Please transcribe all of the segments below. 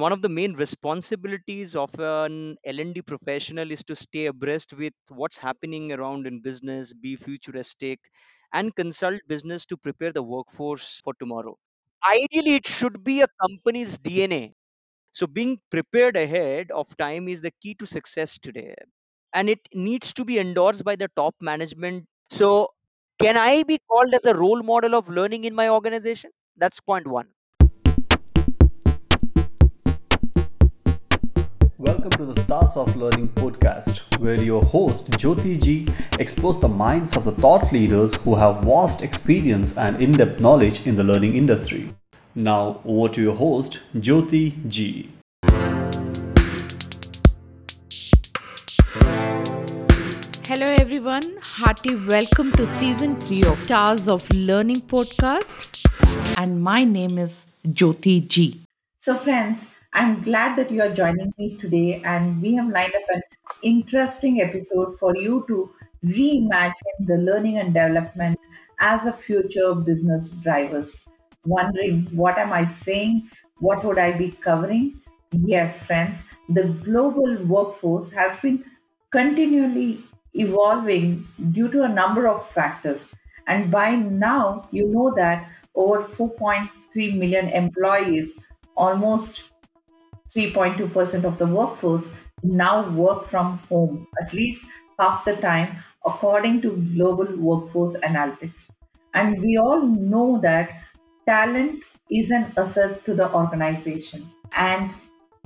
one of the main responsibilities of an L&D professional is to stay abreast with what's happening around in business, be futuristic, and consult business to prepare the workforce for tomorrow. Ideally, it should be a company's DNA. So, being prepared ahead of time is the key to success today. And it needs to be endorsed by the top management. So, can I be called as a role model of learning in my organization? That's point one. Welcome to the Stars of Learning podcast, where your host Jyoti Ji explores the minds of the thought leaders who have vast experience and in depth knowledge in the learning industry. Now, over to your host Jyoti Ji. Hello, everyone. Hearty welcome to season three of Stars of Learning podcast. And my name is Jyoti Ji. So, friends, I'm glad that you are joining me today, and we have lined up an interesting episode for you to reimagine the learning and development as a future business drivers. Wondering, what am I saying? What would I be covering? Yes, friends, the global workforce has been continually evolving due to a number of factors. And by now, you know that over 4.3 million employees, almost 3.2% of the workforce, now work from home at least half the time, according to Global Workforce Analytics. And we all know that talent is an asset to the organization. And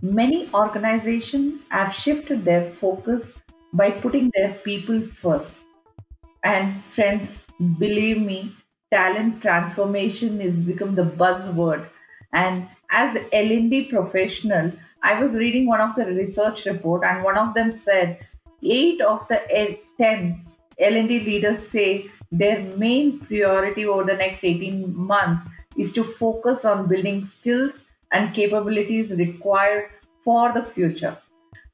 many organizations have shifted their focus by putting their people first. And friends, believe me, talent transformation is become the buzzword. And as L&D professional, I was reading one of the research report, and one of them said eight of the e- ten L&D leaders say their main priority over the next 18 months is to focus on building skills and capabilities required for the future.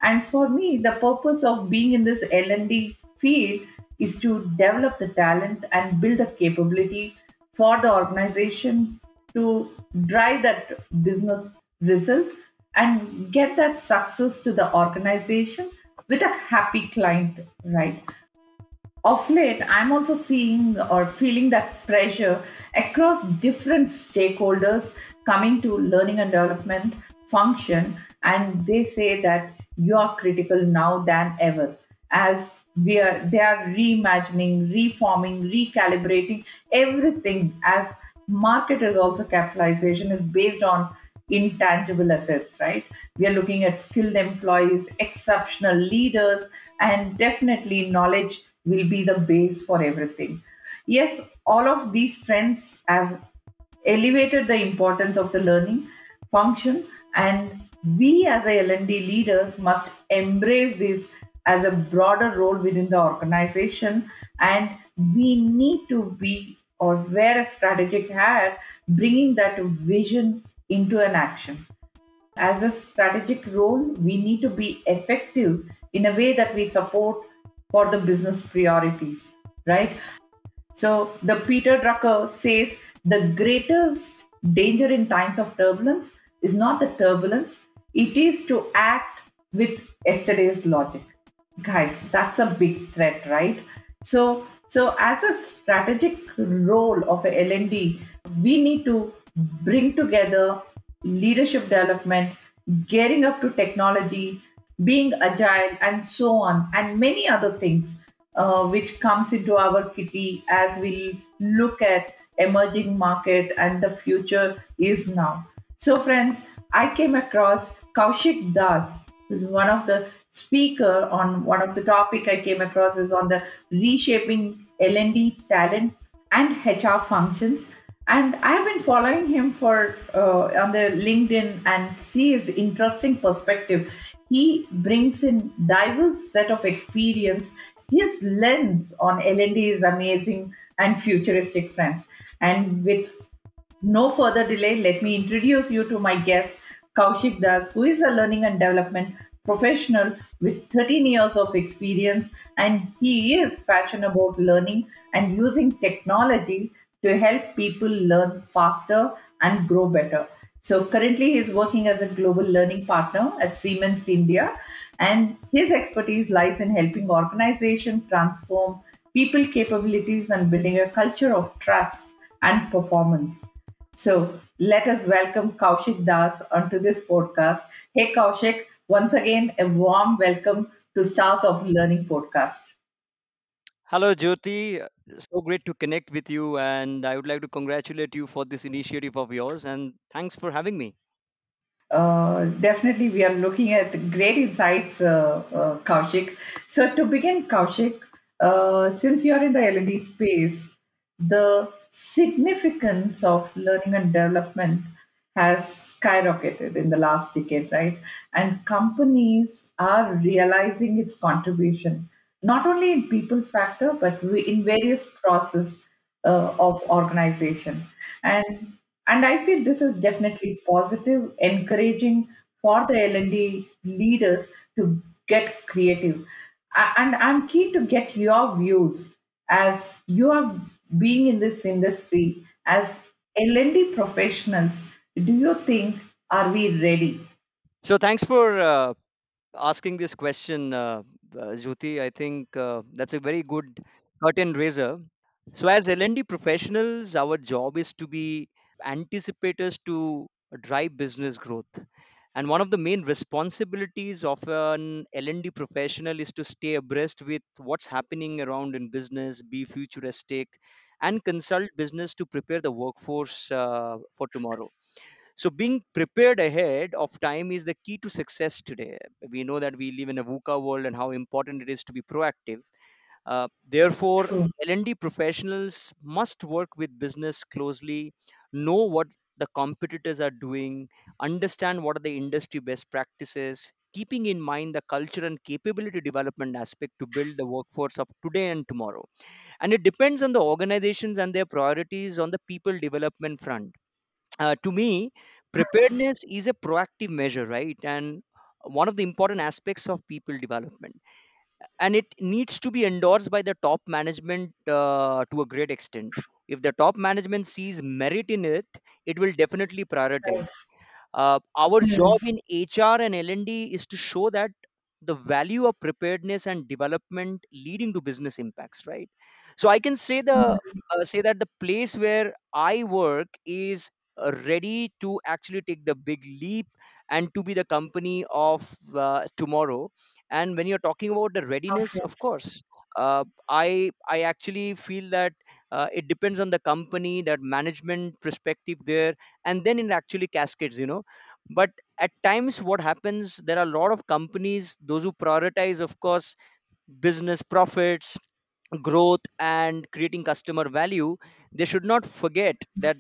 And for me, the purpose of being in this L&D field is to develop the talent and build the capability for the organization to drive that business result and get that success to the organization with a happy client, right? of late i'm also seeing or feeling that pressure across different stakeholders coming to learning and development function and they say that you are critical now than ever as we are they are reimagining reforming recalibrating everything as market is also capitalization is based on intangible assets right we are looking at skilled employees exceptional leaders and definitely knowledge will be the base for everything. Yes, all of these trends have elevated the importance of the learning function, and we as a L&D leaders must embrace this as a broader role within the organization, and we need to be or wear a strategic hat, bringing that vision into an action. As a strategic role, we need to be effective in a way that we support for the business priorities, right? So the Peter Drucker says the greatest danger in times of turbulence is not the turbulence, it is to act with yesterday's logic. Guys, that's a big threat, right? So so as a strategic role of L&D, we need to bring together leadership development, getting up to technology, being agile and so on and many other things uh, which comes into our kitty as we look at emerging market and the future is now. So friends i came across kaushik das who's one of the speaker on one of the topic i came across is on the reshaping l&d talent and hr functions and i have been following him for uh, on the linkedin and see his interesting perspective he brings in diverse set of experience. His lens on L&D is amazing and futuristic, friends. And with no further delay, let me introduce you to my guest, Kaushik Das, who is a learning and development professional with 13 years of experience, and he is passionate about learning and using technology to help people learn faster and grow better. So currently, he's working as a global learning partner at Siemens India, and his expertise lies in helping organizations transform people capabilities and building a culture of trust and performance. So let us welcome Kaushik Das onto this podcast. Hey Kaushik, once again a warm welcome to Stars of Learning podcast. Hello, Jyoti. So great to connect with you, and I would like to congratulate you for this initiative of yours. And thanks for having me. Uh, definitely, we are looking at great insights, uh, uh, Kaushik. So, to begin, Kaushik, uh, since you are in the L&D space, the significance of learning and development has skyrocketed in the last decade, right? And companies are realizing its contribution, not only in people factor, but in various process uh, of organization. And and I feel this is definitely positive, encouraging for the L&D leaders to get creative. And I'm keen to get your views as you are being in this industry as L&D professionals. Do you think are we ready? So, thanks for uh, asking this question, uh, uh, Jyoti. I think uh, that's a very good curtain raiser. So, as L&D professionals, our job is to be anticipators to drive business growth. And one of the main responsibilities of an L&D professional is to stay abreast with what's happening around in business, be futuristic, and consult business to prepare the workforce uh, for tomorrow. So, being prepared ahead of time is the key to success today. We know that we live in a VUCA world and how important it is to be proactive uh, therefore, True. L&D professionals must work with business closely, know what the competitors are doing, understand what are the industry best practices, keeping in mind the culture and capability development aspect to build the workforce of today and tomorrow. And it depends on the organizations and their priorities on the people development front. Uh, to me, preparedness is a proactive measure, right? And one of the important aspects of people development and it needs to be endorsed by the top management uh, to a great extent if the top management sees merit in it it will definitely Right. prioritize uh, our Hmm. job in hr and l&d is to show that the value of preparedness and development leading to business impacts right so i can say the uh, say that the place where i work is uh, ready to actually take the big leap and to be the company of uh, tomorrow. And when you're talking about the readiness of course uh, i i actually feel that uh, it depends on the company that management perspective there and then it actually cascades you know. But at times what happens there are a lot of companies those who prioritize of course business profits growth and creating customer value they should not forget that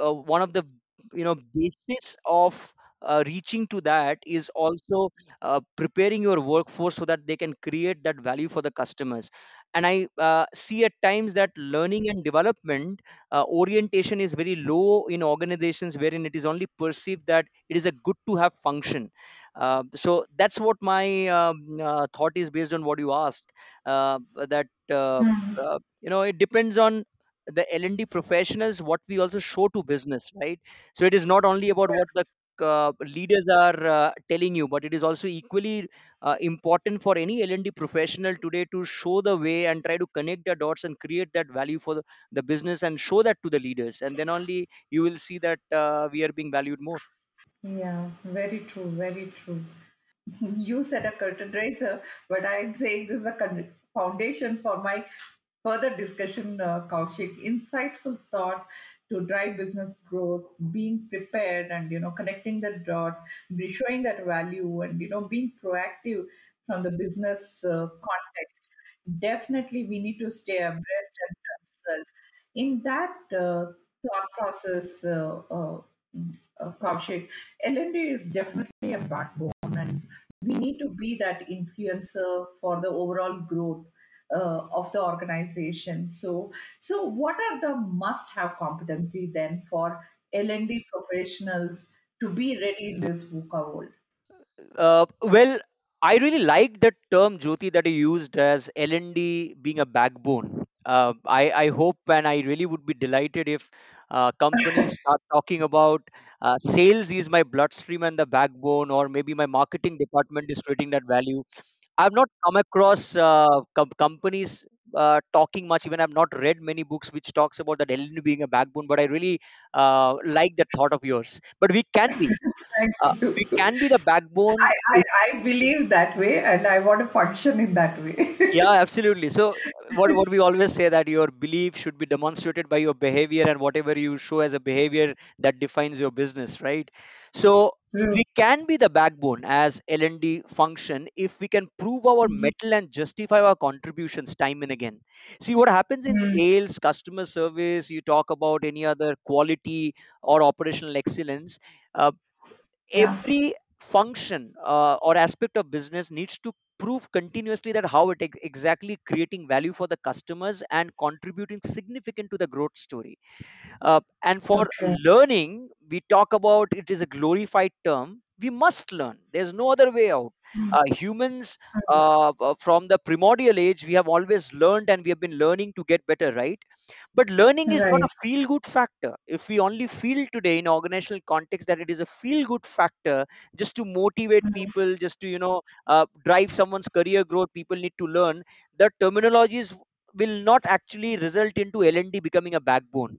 uh, one of the you know basis of uh, reaching to that is also uh, preparing your workforce so that they can create that value for the customers and i uh, see at times that learning and development uh, orientation is very low in organizations wherein it is only perceived that it is a good to have function uh, so that's what my um, uh, thought is based on what you asked uh, that uh, Hmm. uh, you know it depends on the L&D professionals what we also show to business right? So it is not only about what the uh, leaders are uh, telling you but it is also equally uh, important for any L&D professional today to show the way and try to connect the dots and create that value for the, the business and show that to the leaders. And then only you will see that uh, we are being valued more. Yeah, very true, very true. You said a curtain raiser, but I'm saying this is a foundation for my further discussion, uh, Kaushik. Insightful thought to drive business growth, being prepared, and you know connecting the dots, showing that value, and you know being proactive from the business uh, context. Definitely, we need to stay abreast and. In that uh, thought process, uh, uh, uh, Kaushik, L&D is definitely a backbone, and we need to be that influencer for the overall growth uh, of the organization. So, so what are the must-have competency then for L&D professionals to be ready in this VUCA world? Uh, well, I really like the term Jyoti that you used as L&D being a backbone. Uh, I, I hope and I really would be delighted if uh, companies start talking about uh, sales is my bloodstream and the backbone or maybe my marketing department is creating that value I've not come across uh, com- companies uh, talking much. Even I've not read many books which talks about that LND being a backbone. But I really uh, like the thought of yours. But we can be, uh, we can be the backbone I, I, I believe that way and I want to function in that way. Yeah, absolutely. So what what we always say that your belief should be demonstrated by your behavior and whatever you show as a behavior that defines your business, right? So True. we can be the backbone as L&D function if we can prove our Mm, mettle and justify our contributions time and again. See what happens in mm, sales, customer service, you talk about any other quality or operational excellence. uh, yeah. every function uh, or aspect of business needs to prove continuously that how it ex- exactly creating value for the customers and contributing significant to the growth story uh, and for Okay. learning we talk about it is a glorified term we must learn. There's no other way out. Mm, uh, humans uh, uh, from the primordial age we have always learned and we have been learning to get better right? But learning is not a Right. feel good factor. If we only feel today in organizational context that it is a feel good factor just to motivate Mm, people, just to, you know, uh, drive someone's career growth, people need to learn, the terminologies will not actually result into L&D becoming a backbone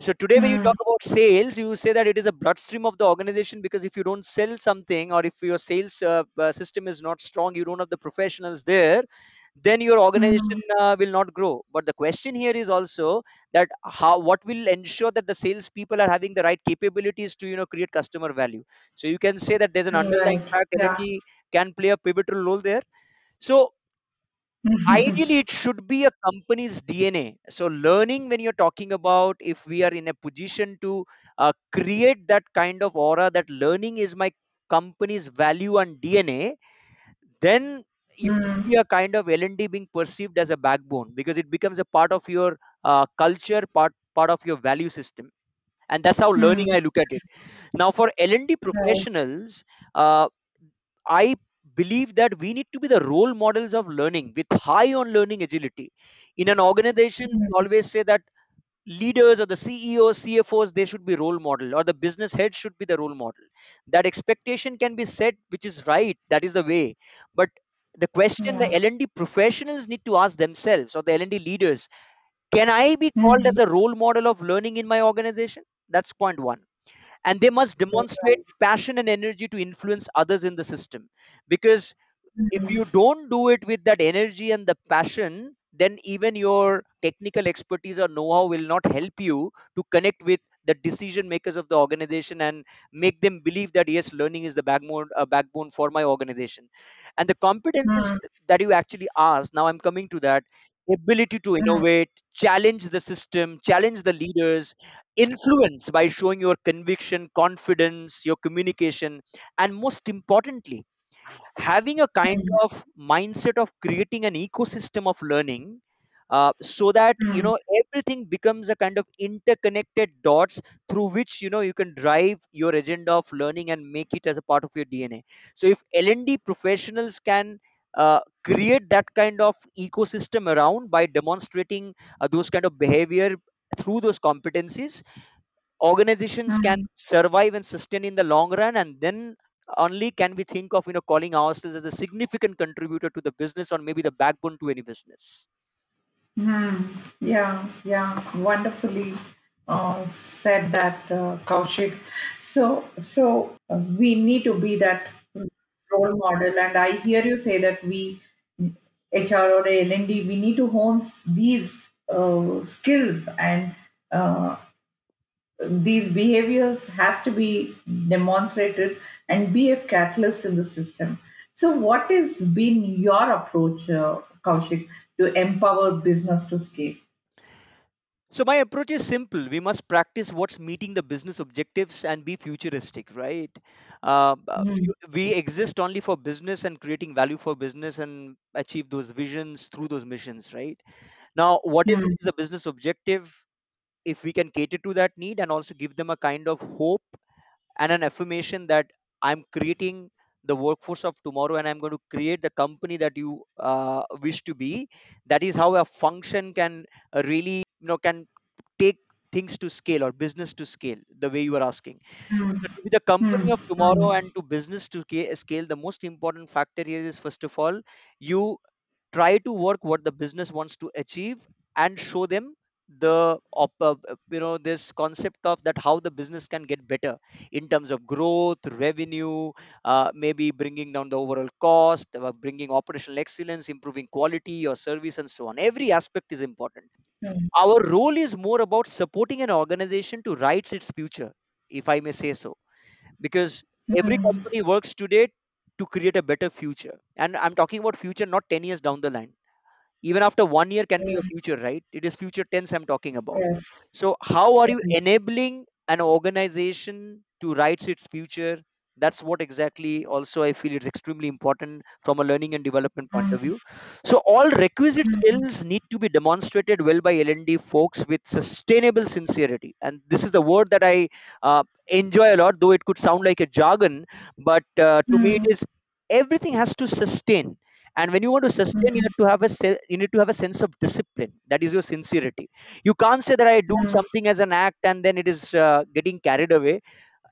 so today, when you mm, talk about sales, you say that it is a bloodstream of the organization because if you don't sell something or if your sales uh, uh, system is not strong, you don't have the professionals there, then your organization mm, uh, will not grow. But the question here is also that how what will ensure that the sales people are having the right capabilities to you know create customer value. So you can say that there's an underlying right. fact Yeah. Can play a pivotal role there. So ideally it should be a company's dna so learning when you're talking about if we are in a position to uh, create that kind of aura that learning is my company's value and dna then you Mm, see a kind of l&d being perceived as a backbone because it becomes a part of your uh, culture part part of your value system. And that's how learning i mm, look at it. Now for l&d right. professionals uh, I believe that we need to be the role models of learning with high on learning agility. In an organization, we Mm, always say that leaders or the CEOs, CFOs, they should be role model or the business head should be the role model. That expectation can be set, which is right. That is the way. But the question the yeah. L&D professionals need to ask themselves or the L&D leaders, can I be called Mm, as a role model of learning in my organization? That's point one and they must demonstrate passion and energy to influence others in the system. Because if Mm, you don't do it with that energy and the passion then even your technical expertise or know-how will not help you to connect with the decision makers of the organization and make them believe that yes learning is the backbone uh, backbone for my organization. And the competences mm, that you actually asked now i'm coming to that ability to mm, innovate challenge the system challenge the leaders influence by showing your conviction confidence your communication and most importantly having a kind mm, of mindset of creating an ecosystem of learning uh, so that you mm, know everything becomes a kind of interconnected dots through which you know you can drive your agenda of learning and make it as a part of your dna so if l&d professionals can uh, create that kind of ecosystem around by demonstrating uh, those kind of behavior through those competencies organizations can mm. survive and sustain in the long run and then only can we think of you know calling ourselves as a significant contributor to the business or maybe the backbone to any business Hmm. Yeah, yeah, wonderfully uh, said that, uh, Kaushik. So, so uh, we need to be that role model, and I hear you say that we HR or L&D, we need to hone these uh, skills and uh, these behaviors has to be demonstrated and be a catalyst in the system. So, what has been your approach, uh, Kaushik, to empower business to scale? So my approach is simple. We must practice what's meeting the business objectives and be futuristic right? Uh, uh, Mm, you- we exist only for business and creating value for business and achieve those visions through those missions right? Now whatever mm, is the business objective? If we can cater to that need and also give them a kind of hope and an affirmation that I'm creating the workforce of tomorrow and I'm going to create the company that you uh, wish to be. That is how a function can uh, really, you know, can take. things to scale or business to scale the way you are asking so to be the company Hmm. of tomorrow Hmm. and to business to ca- scale the most important factor here is first of all you try to work what the business wants to achieve and show them the op- uh, you know this concept of that how the business can get better in terms of growth revenue uh, maybe bringing down the overall cost uh, bringing operational excellence improving quality or service and so on. Every aspect is important. Hmm. our role is more about supporting an organization to write its future if i may say so. Because every Hmm. company works today to create a better future. And i'm talking about future not 10 years down the line even after one year can be a Hmm. future right it is future tense i'm talking about Yes. so how are you enabling an organization to write its future that's what exactly also i feel it's extremely important from a learning and development point of Hmm. view so all requisite Hmm. skills need to be demonstrated well by l&d folks with sustainable sincerity and this is the word that i uh, enjoy a lot though it could sound like a jargon but uh, to me it Hmm. is everything has to sustain and when you want to sustain you have to have a se- you need to have a sense of discipline. That is your sincerity. You can't say that i do something as an act and then it is uh, getting carried away.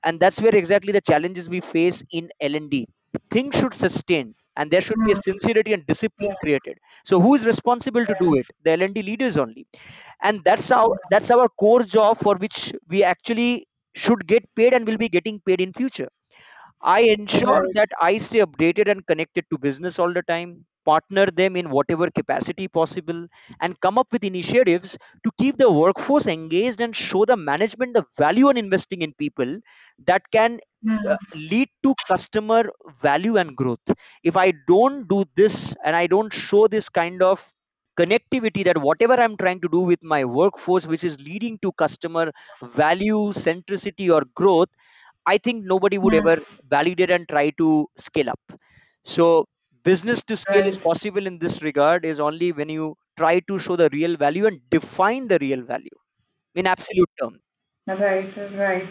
And that's where exactly the challenges we face in l&d things should sustain and there should be a Hmm. sincerity and discipline created. So who is responsible to do it? The l&d leaders only. And that's how that's our core job for which we actually should get paid and will be getting paid in future I ensure Right. that I stay updated and connected to business all the time, partner them in whatever capacity possible, and come up with initiatives to keep the workforce engaged and show the management the value on investing in people that can uh, Hmm. lead to customer value and growth. If I don't do this and I don't show this kind of connectivity that whatever I'm trying to do with my workforce, which is leading to customer value, centricity, or growth I think nobody would Hmm. ever validate and try to scale up. So business to scale is possible in this regard is only when you try to show the real value and define the real value in absolute terms. Right, right.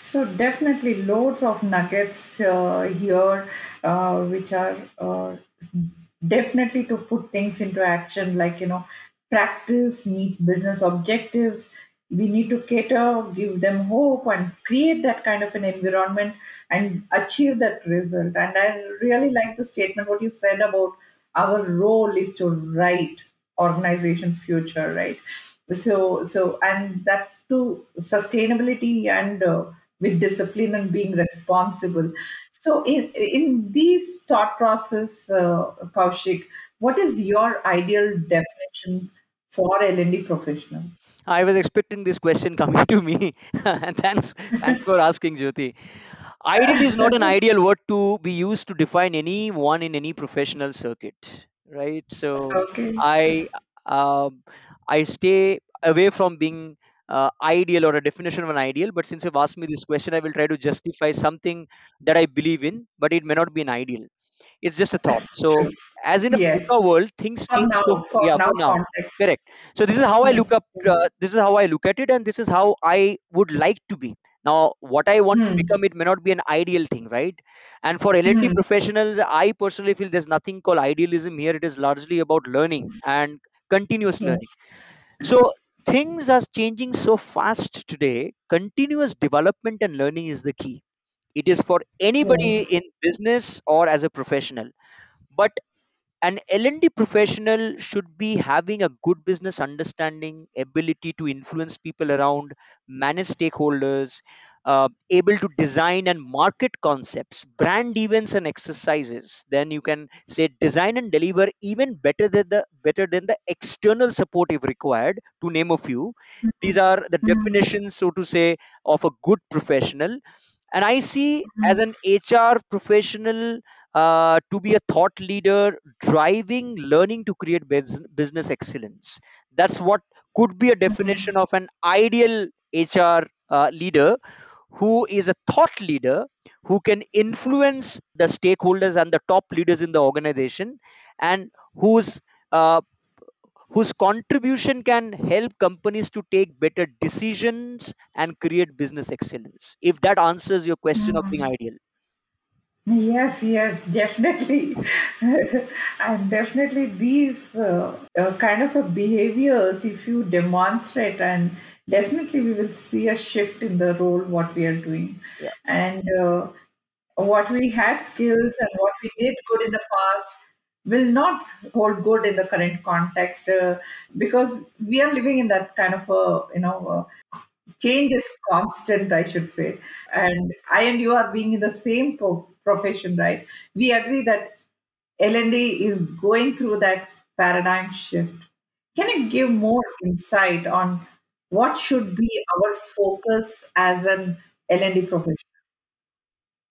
So definitely loads of nuggets uh, here, uh, which are uh, definitely to put things into action. Like you know, practice, meet business objectives. We need to cater, give them hope, and create that kind of an environment and achieve that result. And I really like the statement what you said about our role is to write organization future, right? so so and that to sustainability and uh, with discipline and being responsible so in in these thought process uh, what is your ideal definition for L&D professional I was expecting this question coming to me. thanks, thanks for asking, Jyoti. Ideal is not an ideal word to be used to define anyone in any professional circuit, right? So okay I um, I stay away from being uh, ideal or a definition of an ideal. But since you've asked me this question, I will try to justify something that I believe in, but it may not be an ideal. It's just a thought. So as in a yes VUCA world, things change. So now yeah, now now, correct. So this is how I Hmm. look up. Uh, this is how I look at it, and this is how I would like to be. Now, what I want to Hmm. become, it may not be an ideal thing, right? And for L&D Hmm. professionals, I personally feel there's nothing called idealism here. It is largely about learning and continuous yes learning. So things are changing so fast today. Continuous development and learning is the key. It is for anybody in business or as a professional. But an L&D professional should be having a good business understanding, ability to influence people around, manage stakeholders, uh, able to design and market concepts, brand events and exercises. Then you can say design and deliver even better than the better than the external support if required. To name a few, these are the Hmm. definitions, so to say, of a good professional and i see as Hmm. an hr professional uh, to be a thought leader driving learning to create bus- business excellence that's what could be a definition of an ideal hr uh, leader who is a thought leader who can influence the stakeholders and the top leaders in the organization and whose uh, whose contribution can help companies to take better decisions and create business excellence if that answers your question of being Hmm. ideal Yes, yes, definitely. and definitely these uh, uh, kind of a behaviors, if you demonstrate and definitely we will see a shift in the role what we are doing Yeah. and uh, what we had skills and what we did good in the past will not hold good in the current context uh, because we are living in that kind of a you know uh, change is constant i should say. And i and you are being in the same pro- profession right? We agree that l&d is going through that paradigm shift. Can you give more insight on what should be our focus as an l&d professional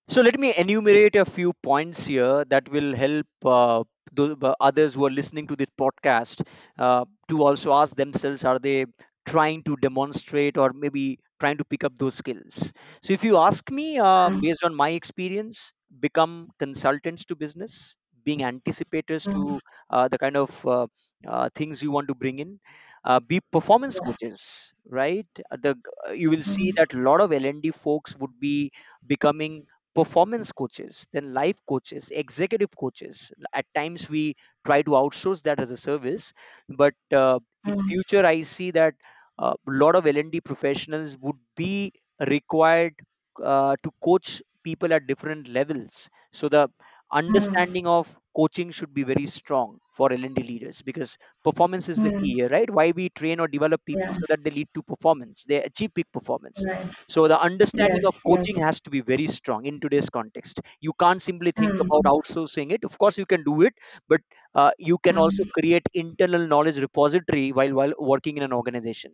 So let me enumerate a few points here that will help uh, the, uh, others who are listening to this podcast uh, to also ask themselves: Are they trying to demonstrate or maybe trying to pick up those skills? So if you ask me, uh, Mm, based on my experience, become consultants to business, being anticipators to uh, the kind of uh, uh, things you want to bring in. Uh, be performance coaches, right? The you will see mm, that a lot of L and D folks would be becoming performance coaches, then life coaches, executive coaches. At times we try to outsource that as a service, but uh, in mm, future I see that a lot of L&D professionals would be required uh, to coach people at different levels. So the understanding of coaching should be very strong for L&D leaders because performance is the key mm. here, right? Why we train or develop people Yeah, so that they lead to performance, they achieve peak performance right. so the understanding Yes, of coaching yes. has to be very strong in today's context. You can't simply think about Mm, outsourcing it. Of course, you can do it, but uh, you can also mm, create internal knowledge repository while while working in an organization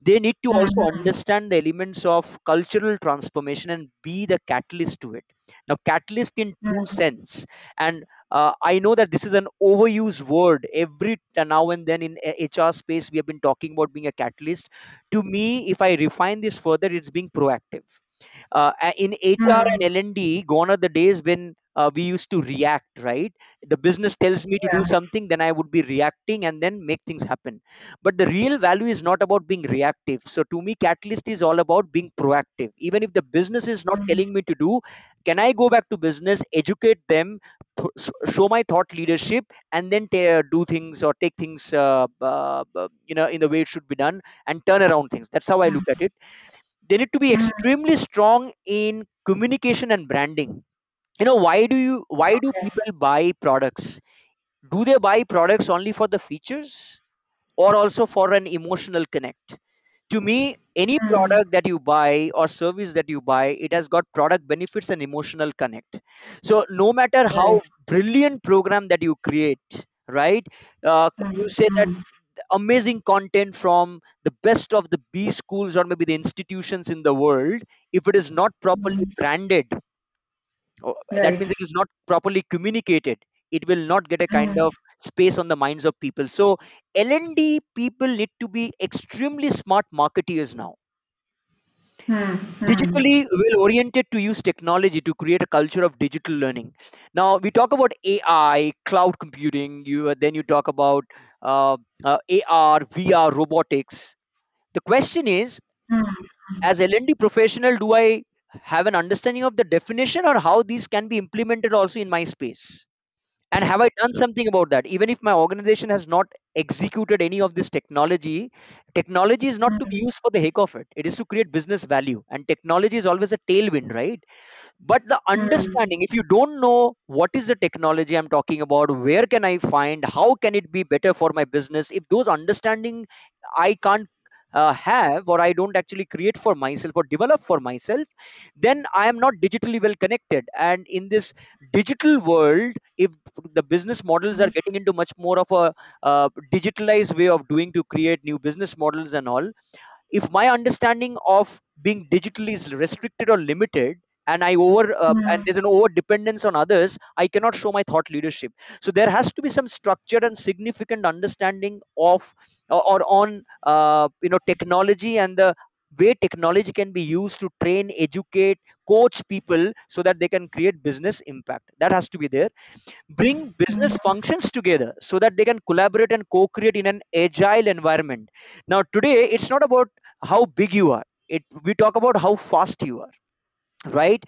they need to also mm, understand the elements of cultural transformation and be the catalyst to it now catalyst in true mm, sense. And uh, i know that this is an overused word. Every t- now and then in a- hr space we have been talking about being a catalyst. To me if i refine this further it's being proactive uh, a- in HR and mm. L&D, gone are the days when uh, we used to react, right? The business tells me to do Yeah. something, then I would be reacting and then make things happen. But the real value is not about being reactive. So to me, Catalyst is all about being proactive. Even if the business is not Mm, telling me to do, can I go back to business, educate them, th- s- show my thought leadership, and then ta- do things or take things, uh, uh, uh, you know, in the way it should be done and turn around things. That's how I look at mm, it they need to be mm. extremely strong in communication and branding. You know why do you why do Okay. people buy products? Do they buy products only for the features or also for an emotional connect? To me any Mm, product that you buy or service that you buy it has got product benefits and emotional connect. So no matter how right. brilliant program that you create right uh, you Mm, say that mm, amazing content from the best of the b schools or maybe the institutions in the world if it is not properly mm. branded or that Right. means it is not properly communicated it will not get a kind Mm, of space on the minds of people. So l&d people need to be extremely smart marketeers now. Mm, mm, digitally well oriented to use technology to create a culture of digital learning. Now we talk about ai cloud computing you then you talk about uh, uh, ar vr robotics. The question is mm, as l&d professional do i have an understanding of the definition or how these can be implemented also in my space and have i done something about that? Even if my organization has not executed any of this technology technology is not to be mm, used for the heck of it. It is to create business value. And technology is always a tailwind right? But the mm, understanding if you don't know what is the technology i'm talking about where can i find how can it be better for my business? If those understanding i can't uh, have or i don't actually create for myself or develop for myself then i am not digitally well connected. And in this digital world if the business models are mm, getting into much more of a uh, digitalized way of doing to create new business models and all if my understanding of being digitally is restricted or limited and i over uh, and mm, there's an over dependence on others i cannot show my thought leadership. So there has to be some structure and significant understanding of or, or on uh, you know technology and the way technology can be used to train educate coach people so that they can create business impact. That has to be there. Bring business mm, functions together so that they can collaborate and co-create in an agile environment. Now today it's not about how big you are. It we talk about how fast you are right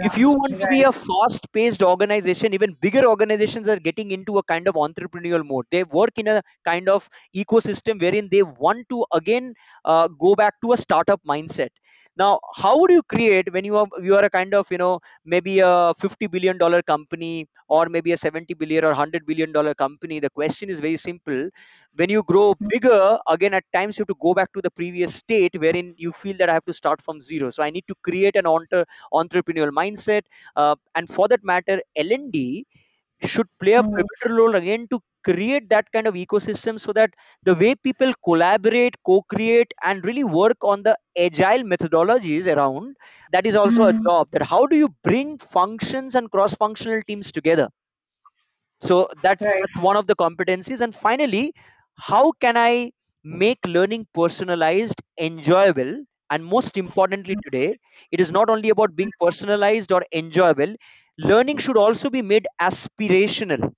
if Yeah. you want to be Right. a fast paced organization even bigger organizations are getting into a kind of entrepreneurial mode they work in a kind of ecosystem wherein they want to again uh, go back to a startup mindset now how would you create when you are you are a kind of you know maybe a 50 billion dollar company or maybe a 70 billion or 100 billion dollar company? The question is very simple. When you grow bigger again at times you have to go back to the previous state wherein you feel that i have to start from zero. So i need to create an entrepreneurial mindset. Uh, and for that matter, L&D should play a Mm, pivotal role again to create that kind of ecosystem so that the way people collaborate, co create, and really work on the agile methodologies around that is also a mm, job. That how do you bring functions and cross functional teams together? So that's right. that's one of the competencies. And finally, how can I make learning personalized, enjoyable, and most importantly today, it is not only about being personalized or enjoyable. Learning should also be made aspirational.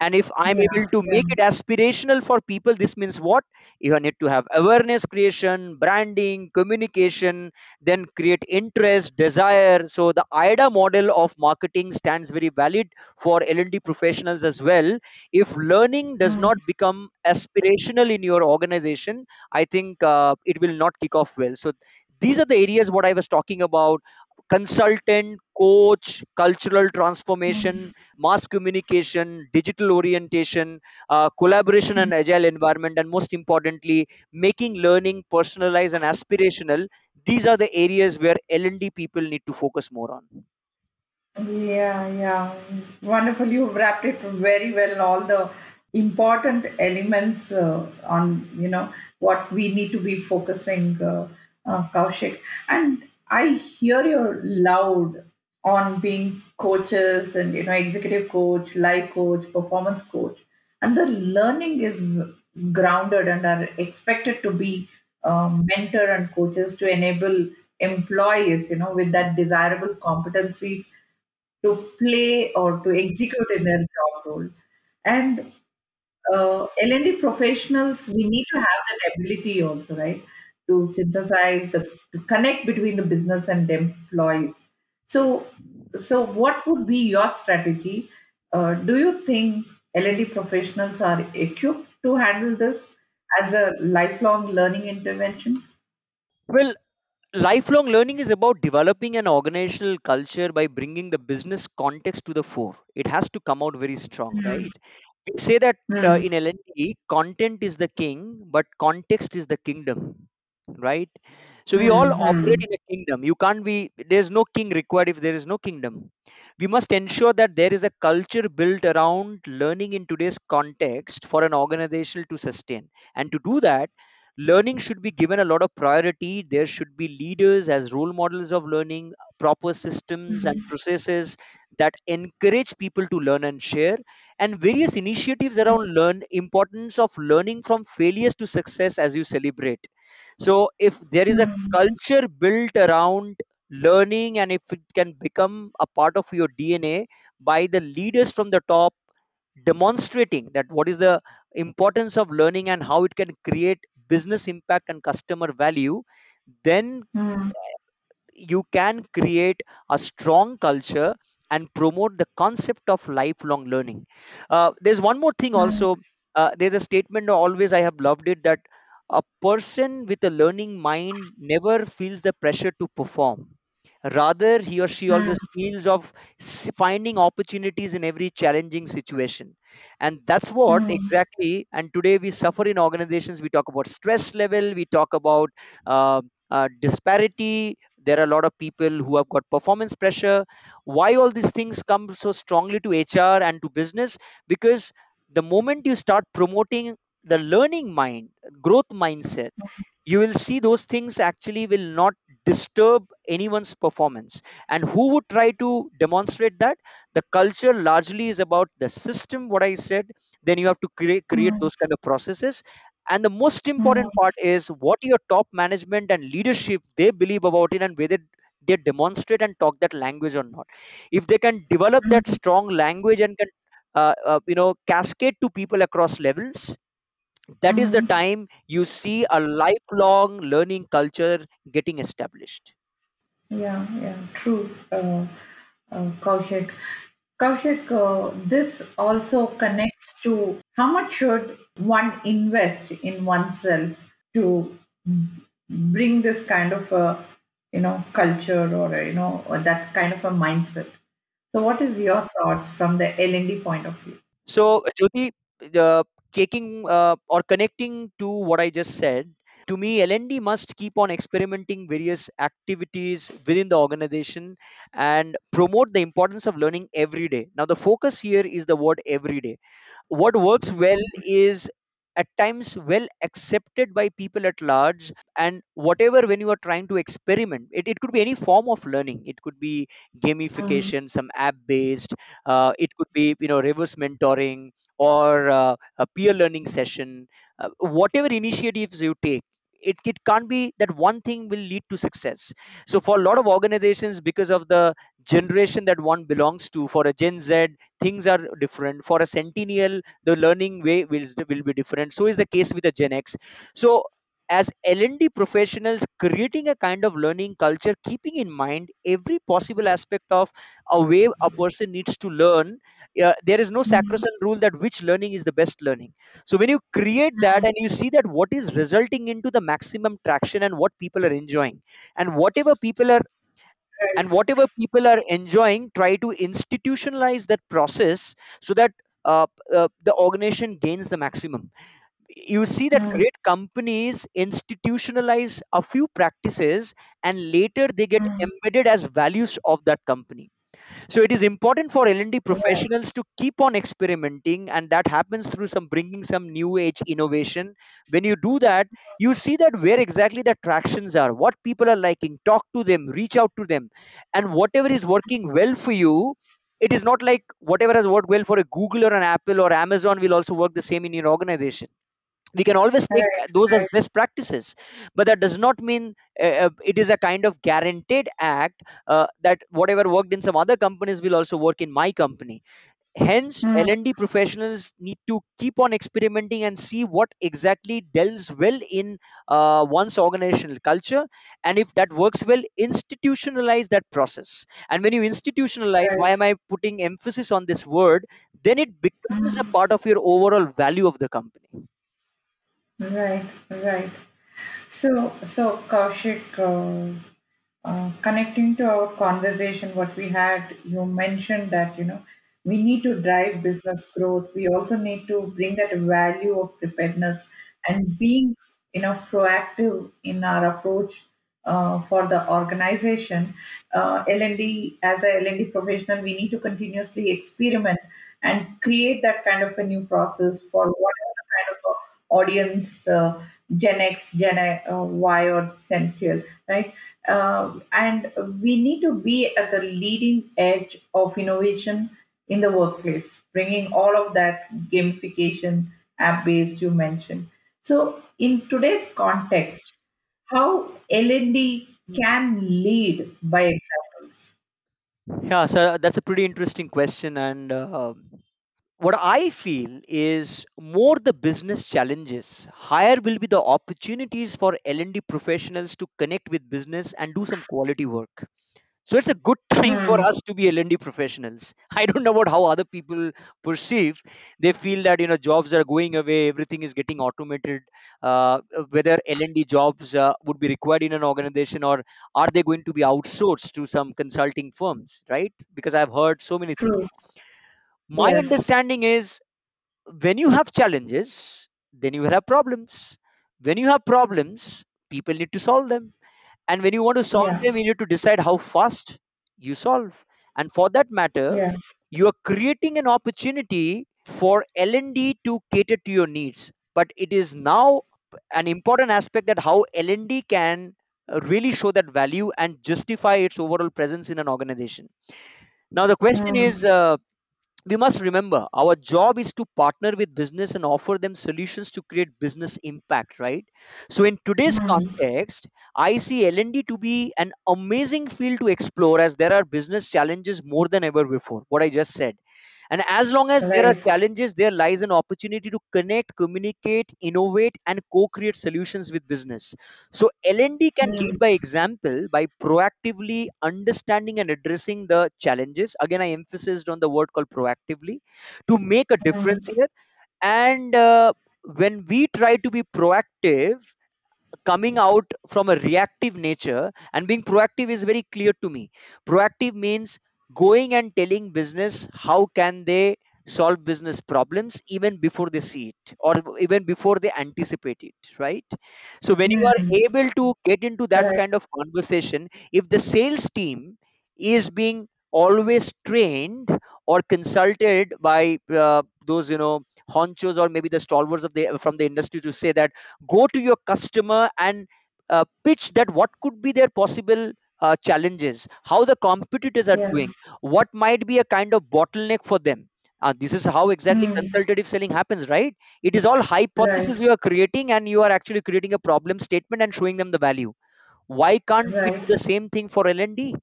And if i'm Yeah. able to Yeah. make it aspirational for people this means what? You need to have awareness creation branding communication then create interest desire. So the AIDA model of marketing stands very valid for l&d professionals as well. If learning does Mm, not become aspirational in your organization i think uh, it will not kick off well. So these are the areas what i was talking about consultant coach cultural transformation mm, mass communication, digital orientation, uh, collaboration and agile environment, and most importantly, making learning personalized and aspirational. These are the areas where L&D people need to focus more on. Yeah, yeah. Wonderful. You've wrapped it very well. All the important elements uh, on, you know, what we need to be focusing, uh, uh, Kaushik. And I hear you loud on being coaches and, you know, executive coach, life coach, performance coach. And the learning is grounded and are expected to be um, mentor and coaches to enable employees, you know, with that desirable competencies to play or to execute in their job role. And uh, L&D professionals, we need to have that ability also, right? To synthesize the to connect between the business and the employees. So, so what would be your strategy? Uh, do you think L&D professionals are equipped to handle this as a lifelong learning intervention? Well, lifelong learning is about developing an organizational culture by bringing the business context to the fore. It has to come out very strong, Hmm. right? We say that uh, Hmm. in L&D, content is the king, but context is the kingdom, right? So we all Hmm. operate in a kingdom. You can't be, there's no king required if there is no kingdom. We must ensure that there is a culture built around learning in today's context for an organization to sustain. And to do that, learning should be given a lot of priority. There should be leaders as role models of learning, proper systems and processes that encourage people to learn and share and various initiatives around learn importance of learning from failures to success as you celebrate so if there is a Hmm. culture built around learning and if it can become a part of your dna by the leaders from the top demonstrating that what is the importance of learning and how it can create business impact and customer value then Hmm. you can create a strong culture and promote the concept of lifelong learning. Uh, there's one more thing Hmm. also. Uh, there's a statement always I have loved it that a person with a learning mind never feels the pressure to perform. Rather, he or she Hmm. always feels of s- finding opportunities in every challenging situation. And that's what Hmm. exactly. And today we suffer in organizations. We talk about stress level. We talk about uh, uh, disparity there are a lot of people who have got performance pressure why all these things come so strongly to hr and to business because the moment you start promoting the learning mind growth mindset you will see those things actually will not disturb anyone's performance. And who would try to demonstrate that? The culture largely is about the system what i said. Then you have to create create Hmm. those kind of processes. And the most important part is what your top management and leadership they believe about it and whether they demonstrate and talk that language or not. If they can develop that strong language and can uh, uh, you know cascade to people across levels that is the Hmm. time you see a lifelong learning culture getting established Yeah, yeah, true. Uh, uh, Kaushik. Kaushik, uh, this also connects to how much should one invest in oneself to bring this kind of a you know culture or a, you know or that kind of a mindset. So, what is your thoughts from the L and D point of view? So, Jyoti, uh, taking uh, or connecting to what I just said, to me, L&D must keep on experimenting various activities within the organization and promote the importance of learning every day. Now, the focus here is the word every day what works well is at times well accepted by people at large and whatever when you are trying to experiment it, it could be any form of learning. It could be Mm, gamification some app based uh, it could be you know reverse mentoring or uh, a peer learning session. Uh, whatever initiatives you take it, it can't be that one thing will lead to success. So for a lot of organizations because of the generation that one belongs to for a gen z things are different. For a centennial the learning way will, will be different. So is the case with the gen x. So as l&d professionals creating a kind of learning culture keeping in mind every possible aspect of a way a person needs to learn uh, there is no mm, sacrosanct rule that which learning is the best learning. So when you create that mm, and you see that what is resulting into the maximum traction and what people are enjoying and whatever people are and whatever people are enjoying try to institutionalize that process so that uh, uh, the organization gains the maximum you see that Mm, great companies institutionalize a few practices and later they get mm, embedded as values of that company so it is important for L&D right. professionals to keep on experimenting, and that happens through some bringing some new age innovation. When you do that, you see that where exactly the tractions are, what people are liking. Talk to them, reach out to them, and whatever is working well for you. It is not like whatever has worked well for a Google or an Apple or Amazon will also work the same in your organization we can always take Right, those as best practices but that does not mean uh, uh, it is a kind of guaranteed act uh, that whatever worked in some other companies will also work in my company. Hence Mm, l&d professionals need to keep on experimenting and see what exactly delves well in uh, one's organizational culture and if that works well institutionalize that process. And when you institutionalize why am i putting emphasis on this word? Then it becomes a Mm, part of your overall value of the company right, right. So, so Kaushik, uh, uh, connecting to our conversation, what we had, you mentioned that you know we need to drive business growth. We also need to bring that value of preparedness and being you know proactive in our approach uh, for the organization. Uh, L&D as a L&D professional, we need to continuously experiment and create that kind of a new process for whatever the kind of a audience. Uh, Gen X, Gen uh, Y, or Centennial, right? Uh, and we need to be at the leading edge of innovation in the workplace, bringing all of that gamification, app based you mentioned. So, in today's context, how L&D can lead by examples. Yeah, so that's a pretty interesting question. And uh, what I feel is more the business challenges, higher will be the opportunities for L&D professionals to connect with business and do some quality work. So it's a good time for Hmm, us to be L&D professionals. I don't know about how other people perceive. They feel that you know jobs are going away, everything is getting automated. Uh, whether L&D jobs uh, would be required in an organization or are they going to be outsourced to some consulting firms, right? Because I've heard so many things. true. My Yes. understanding is when you have challenges, then you will have problems. When you have problems, people need to solve them and when you want to solve Yeah. them you need to decide how fast you solve and for that matter Yeah. you are creating an opportunity for l&d to cater to your needs but it is now an important aspect that how l&d can uh, really show that value and justify its overall presence in an organization now the question Hmm, is uh, we must remember our job is to partner with business and offer them solutions to create business impact right? So in today's hmm, context i see l&d to be an amazing field to explore as there are business challenges more than ever before what i just said and as long as there are Right. challenges there lies an opportunity to connect communicate innovate and co-create solutions with business. So lnd can lead Mm, by example by proactively understanding and addressing the challenges. Again i emphasized on the word called proactively to make a difference mm, here. And uh, when we try to be proactive coming out from a reactive nature and being proactive is very clear to me. Proactive means going and telling business how can they solve business problems even before they see it or even before they anticipate it right so when you are mm. able to get into that Right. kind of conversation if the sales team is being always trained or consulted by uh, those you know honchos or maybe the stalwarts of the from the industry to say that go to your customer and uh, pitch that what could be their possible uh, challenges how the competitors are Yeah. doing what might be a kind of bottleneck for them. Uh, this is how exactly Mm, consultative selling happens right? It is all hypothesis you are creating and you are actually creating a problem statement and showing them the value. Why can't we do the same thing for lnd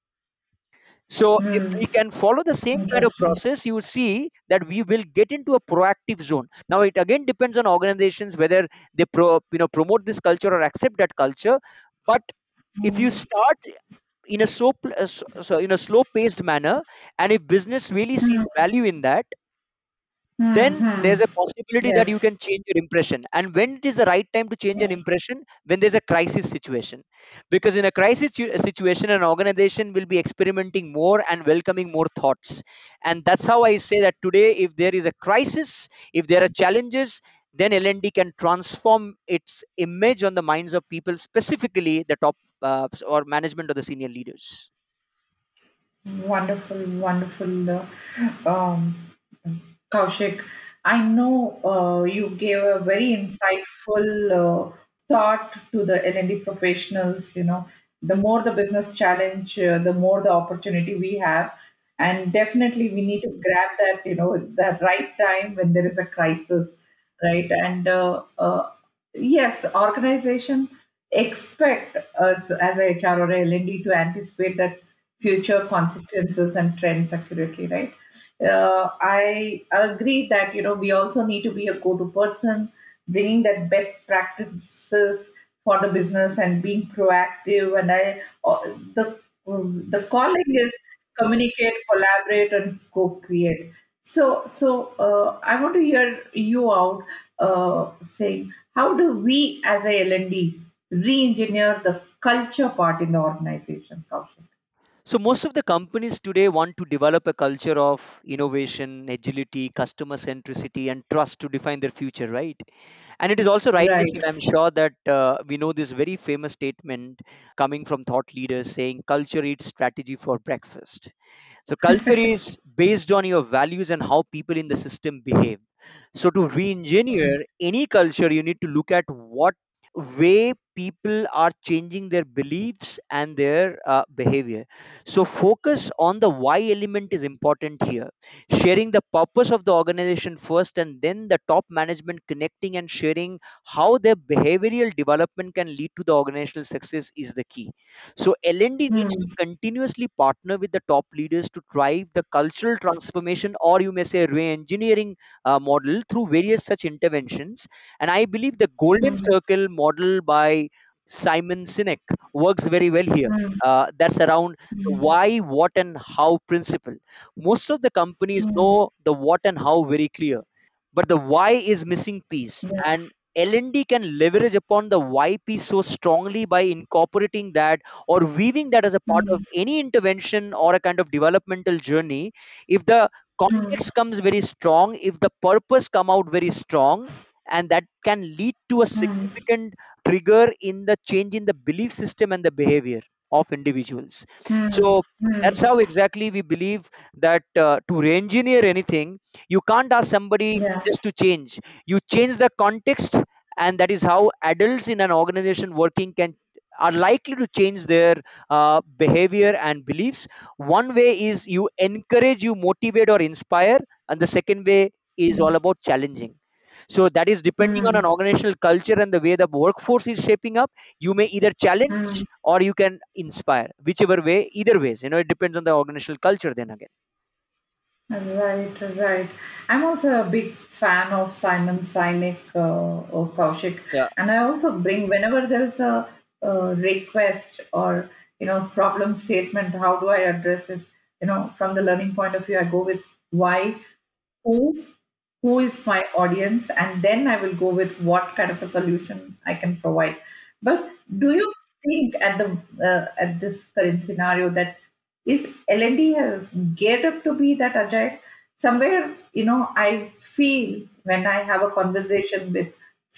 so if Mm, we can follow the same kind of process, you will see that we will get into a proactive zone. Now it again depends on organizations whether they pro, you know promote this culture or accept that culture. But if you Mm, start in a slow, pl- uh, so, so in a slow paced manner, and if business really sees mm, value in that, mm, then there's mm. a possibility that you Yes. can change your impression. And when it is the right time to change an impression when there's a crisis situation. Because in a crisis situ- situation an organization will be experimenting more and welcoming more thoughts. And that's how i say that today if there is a crisis if there are challenges then lnd can transform its image on the minds of people specifically the top uh, or management or the senior leaders Wonderful, wonderful, uh, um, Kaushik. I know uh, you gave a very insightful uh, thought to the L&D professionals. You know, the more the business challenge, uh, the more the opportunity we have, and definitely we need to grab that. You know, the right time when there is a crisis, right? And uh, yes, organization expect us as a HR or a L&D to anticipate that future consequences and trends accurately, right? Uh, I agree that you know we also need to be a go-to person, bringing that best practices for the business and being proactive. And I, uh, the the calling is communicate, collaborate, and co-create. So, so uh, I want to hear you out uh, saying how do we as a L&D re-engineer the culture part in the organization, Kaushik? So most of the companies today want to develop a culture of innovation, agility, customer centricity, and trust to define their future, right? And it is also rightly Right. said. I'm sure that uh, we know this very famous statement coming from thought leaders saying, "Culture eats strategy for breakfast." So culture is based on your values and how people in the system behave. So to re-engineer any culture, you need to look at what way people are changing their beliefs and their uh, behavior. So focus on the why element is important here. Sharing the purpose of the organization first, and then the top management connecting and sharing how their behavioral development can lead to the organizational success is the key. So L&D needs to Hmm. continuously partner with the top leaders to drive the cultural transformation, or you may say re-engineering uh, model through various such interventions. And I believe the golden Hmm. circle model by Simon Sinek works very well here. Hmm. Uh, that's around the Hmm. why, what, and how principle. Most of the companies Hmm. know the what and how very clear, but the why is missing piece. Yeah. And L&D can leverage upon the why piece so strongly by incorporating that or weaving that as a part of Hmm. any intervention or a kind of developmental journey. If the Hmm. context comes very strong if the purpose come out very strong and that can lead to a Hmm. significant trigger in the change in the belief system and the behavior of individuals Hmm. so Hmm. that's how exactly we believe that uh, to re-engineer anything you can't ask somebody Yeah. just to change you change the context and that is how adults in an organization working can are likely to change their uh, behavior and beliefs one way is you encourage you motivate or inspire and the second way is all about challenging so that is depending on Hmm. an organizational culture and the way the workforce is shaping up you may either challenge Hmm. or you can inspire whichever way either ways you know it depends on the organizational culture then again Right, right. I'm also a big fan of Simon Sinek uh, or Kaushik, Yeah. and I also bring whenever there's a, a request or you know problem statement. How do I address this? You know, from the learning point of view, I go with why, who, who is my audience and then i will go with what kind of a solution i can provide. But do you think at the uh, at this current scenario that is lnd has geared up to be that agile? Somewhere you know i feel when i have a conversation with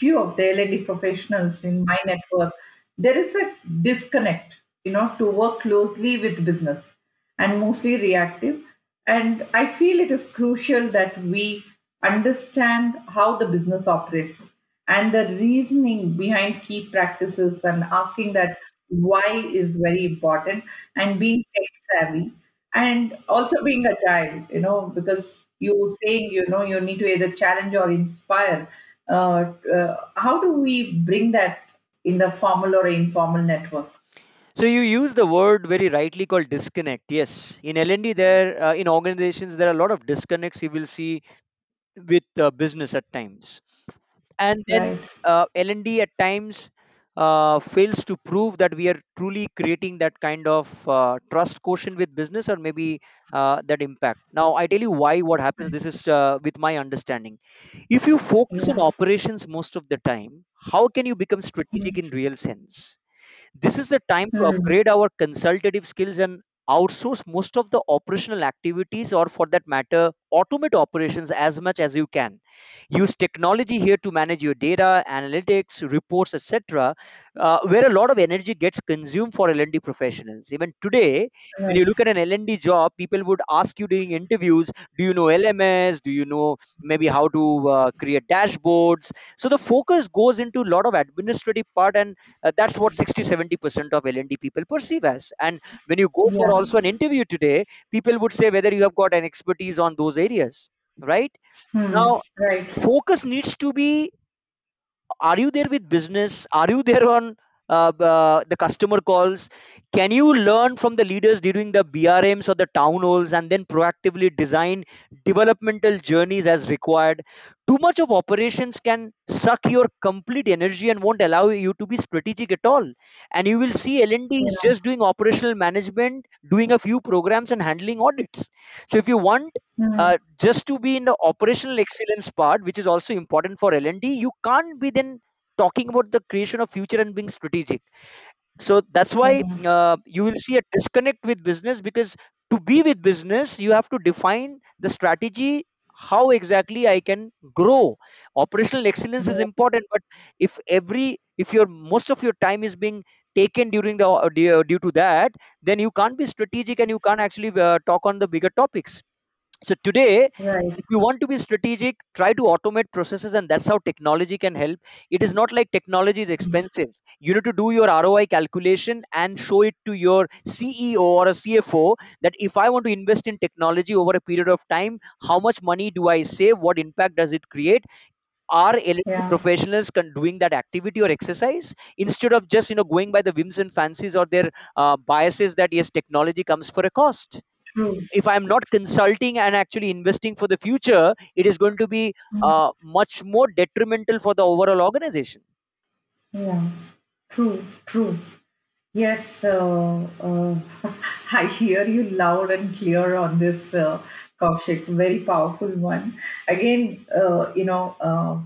few of the lnd professionals in my network there is a disconnect you know to work closely with business and mostly reactive. And I feel it is crucial that we understand how the business operates and the reasoning behind key practices and asking that why is very important and being tech savvy and also being agile, you know, because you saying, you know, you need to either challenge or inspire. Uh, uh, how do we bring that in the formal or informal network? So you use the word very rightly called disconnect. Yes, in L&D, there uh, in organizations there are a lot of disconnects. You will see with uh, business at times and then Right. uh, L&D at times uh, fails to prove that we are truly creating that kind of uh, trust quotient with business or maybe uh, that impact. Now, I tell you why what happens. This is uh, with my understanding. If you focus on Yeah. operations most of the time, how can you become strategic Mm. in real sense? This is the time to Mm. upgrade our consultative skills and outsource most of the operational activities, or for that matter, automate operations as much as you can. Use technology here to manage your data, analytics, reports, etc., uh, where a lot of energy gets consumed for L&D professionals. Even today, when you look at an L&D job, people would ask you during interviews, do you know LMS? Do you know maybe how to uh, create dashboards? So the focus goes into a lot of administrative part and uh, that's what 60 70% of lnd people perceive as and when you go for also an interview today people would say whether you have got an expertise on those areas right Hmm. now Right. focus needs to be are you there with business are you there on uh, uh, the customer calls can you learn from the leaders during the brms or the town halls and then proactively design developmental journeys as required too much of operations can suck your complete energy and won't allow you to be strategic at all and you will see l&d is Yeah. just doing operational management doing a few programs and handling audits so if you want Hmm. uh, just to be in the operational excellence part which is also important for l&d you can't be then talking about the creation of future and being strategic so that's why Yeah. uh, you will see a disconnect with business because to be with business you have to define the strategy how exactly i can grow operational excellence is Yeah. important but if every if your most of your time is being taken during the uh, due, due to that then you can't be strategic and you can't actually uh, talk on the bigger topics so today, Right. if you want to be strategic, try to automate processes, and that's how technology can help. It is not like technology is expensive. You need to do your ROI calculation and show it to your CEO or a CFO that if I want to invest in technology over a period of time, how much money do I save? What impact does it create? Are L&D Yeah. professionals con- doing that activity or exercise instead of just you know going by the whims and fancies or their uh, biases that yes, technology comes for a cost? True. if i'm not consulting and actually investing for the future it is going to be Mm. uh, much more detrimental for the overall organization Yeah. True. True. Yes. Uh, uh, I hear you loud and clear on this, uh, Kaushik. Very powerful one. Again, uh, you know. Uh,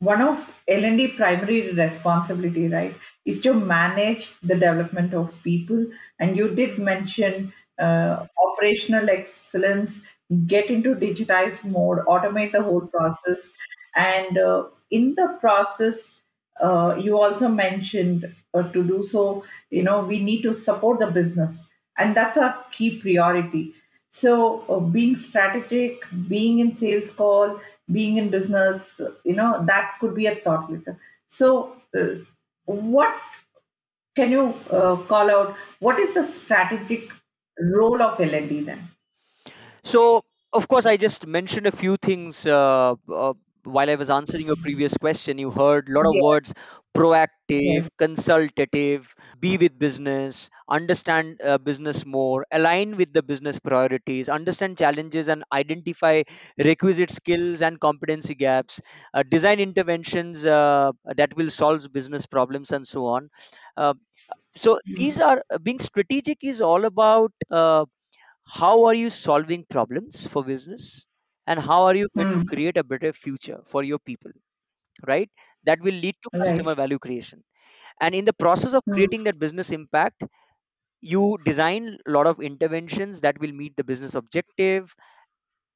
one of L&D primary responsibility, right, is to manage the development of people. And you did mention uh, operational excellence, get into digitized mode, automate the whole process. And uh, in the process, uh, you also mentioned uh, to do so, you know, we need to support the business. And that's a key priority. So, uh, being strategic, being in sales call, being in business, you know, that could be a thought leader. So, uh, what can you uh, call out? What is the strategic role of L&D then? so of course i just mentioned a few things uh, uh, while I was answering your previous question, you heard a lot of Yes, words proactive, yes. consultative, be with business, understand uh, business more, align with the business priorities, understand challenges and identify requisite skills and competency gaps, uh, design interventions uh, that will solve business problems, and so on. Uh, so these are uh, being strategic is all about uh, how are you solving problems for business and how are you going to Hmm. create a better future for your people right that will lead to Right. customer value creation and in the process of Hmm. creating that business impact you design a lot of interventions that will meet the business objective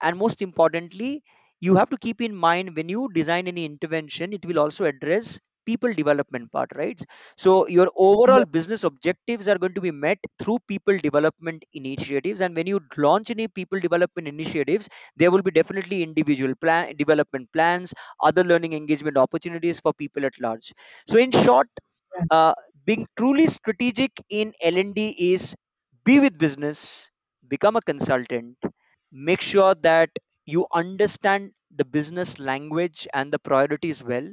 and most importantly you have to keep in mind when you design any intervention it will also address people development part right? So your overall business objectives are going to be met through people development initiatives and when you launch any people development initiatives there will be definitely individual plan development plans other learning engagement opportunities for people at large. So in short uh, being truly strategic in l&d is be with business become a consultant make sure that you understand the business language and the priorities well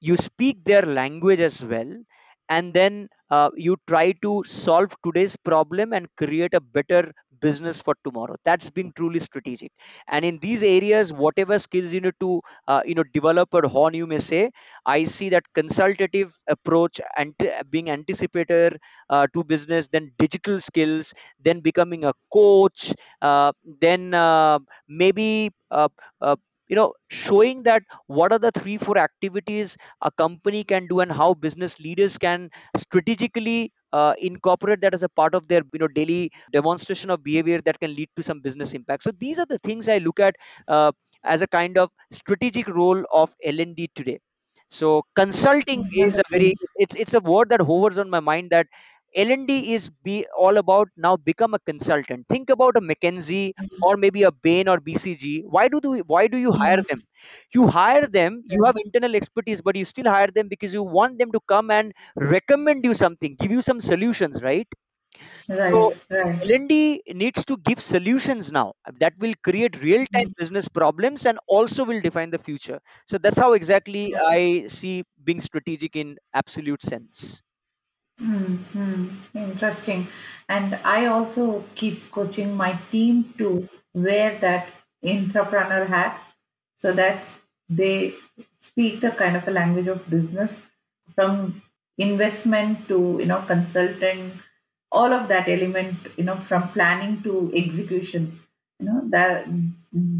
you speak their language as well and then uh, you try to solve today's problem and create a better business for tomorrow. That's being truly strategic. And in these areas whatever skills you need to uh, you know develop or hone you may say i see that consultative approach and being anticipator uh, to business then digital skills then becoming a coach uh, then uh, maybe uh, you know showing that what are the three four activities a company can do and how business leaders can strategically uh, incorporate that as a part of their you know daily demonstration of behavior that can lead to some business impact. So these are the things i look at uh, as a kind of strategic role of l&d today. So consulting is a very it's it's a word that hovers on my mind that l&d is be all about now become a consultant think about a mckinsey or maybe a bain or bcg why do you why do you hire Hmm. them you hire them you have internal expertise but you still hire them because you want them to come and recommend you something give you some solutions right so Right. Right. l&d needs to give solutions now that will create real time Hmm. business problems and also will define the future so that's how exactly i see being strategic in absolute sense Hmm. Hmm. Interesting. And I also keep coaching my team to wear that entrepreneur hat so that they speak the kind of a language of business from investment to you know consulting all of that element you know from planning to execution you know that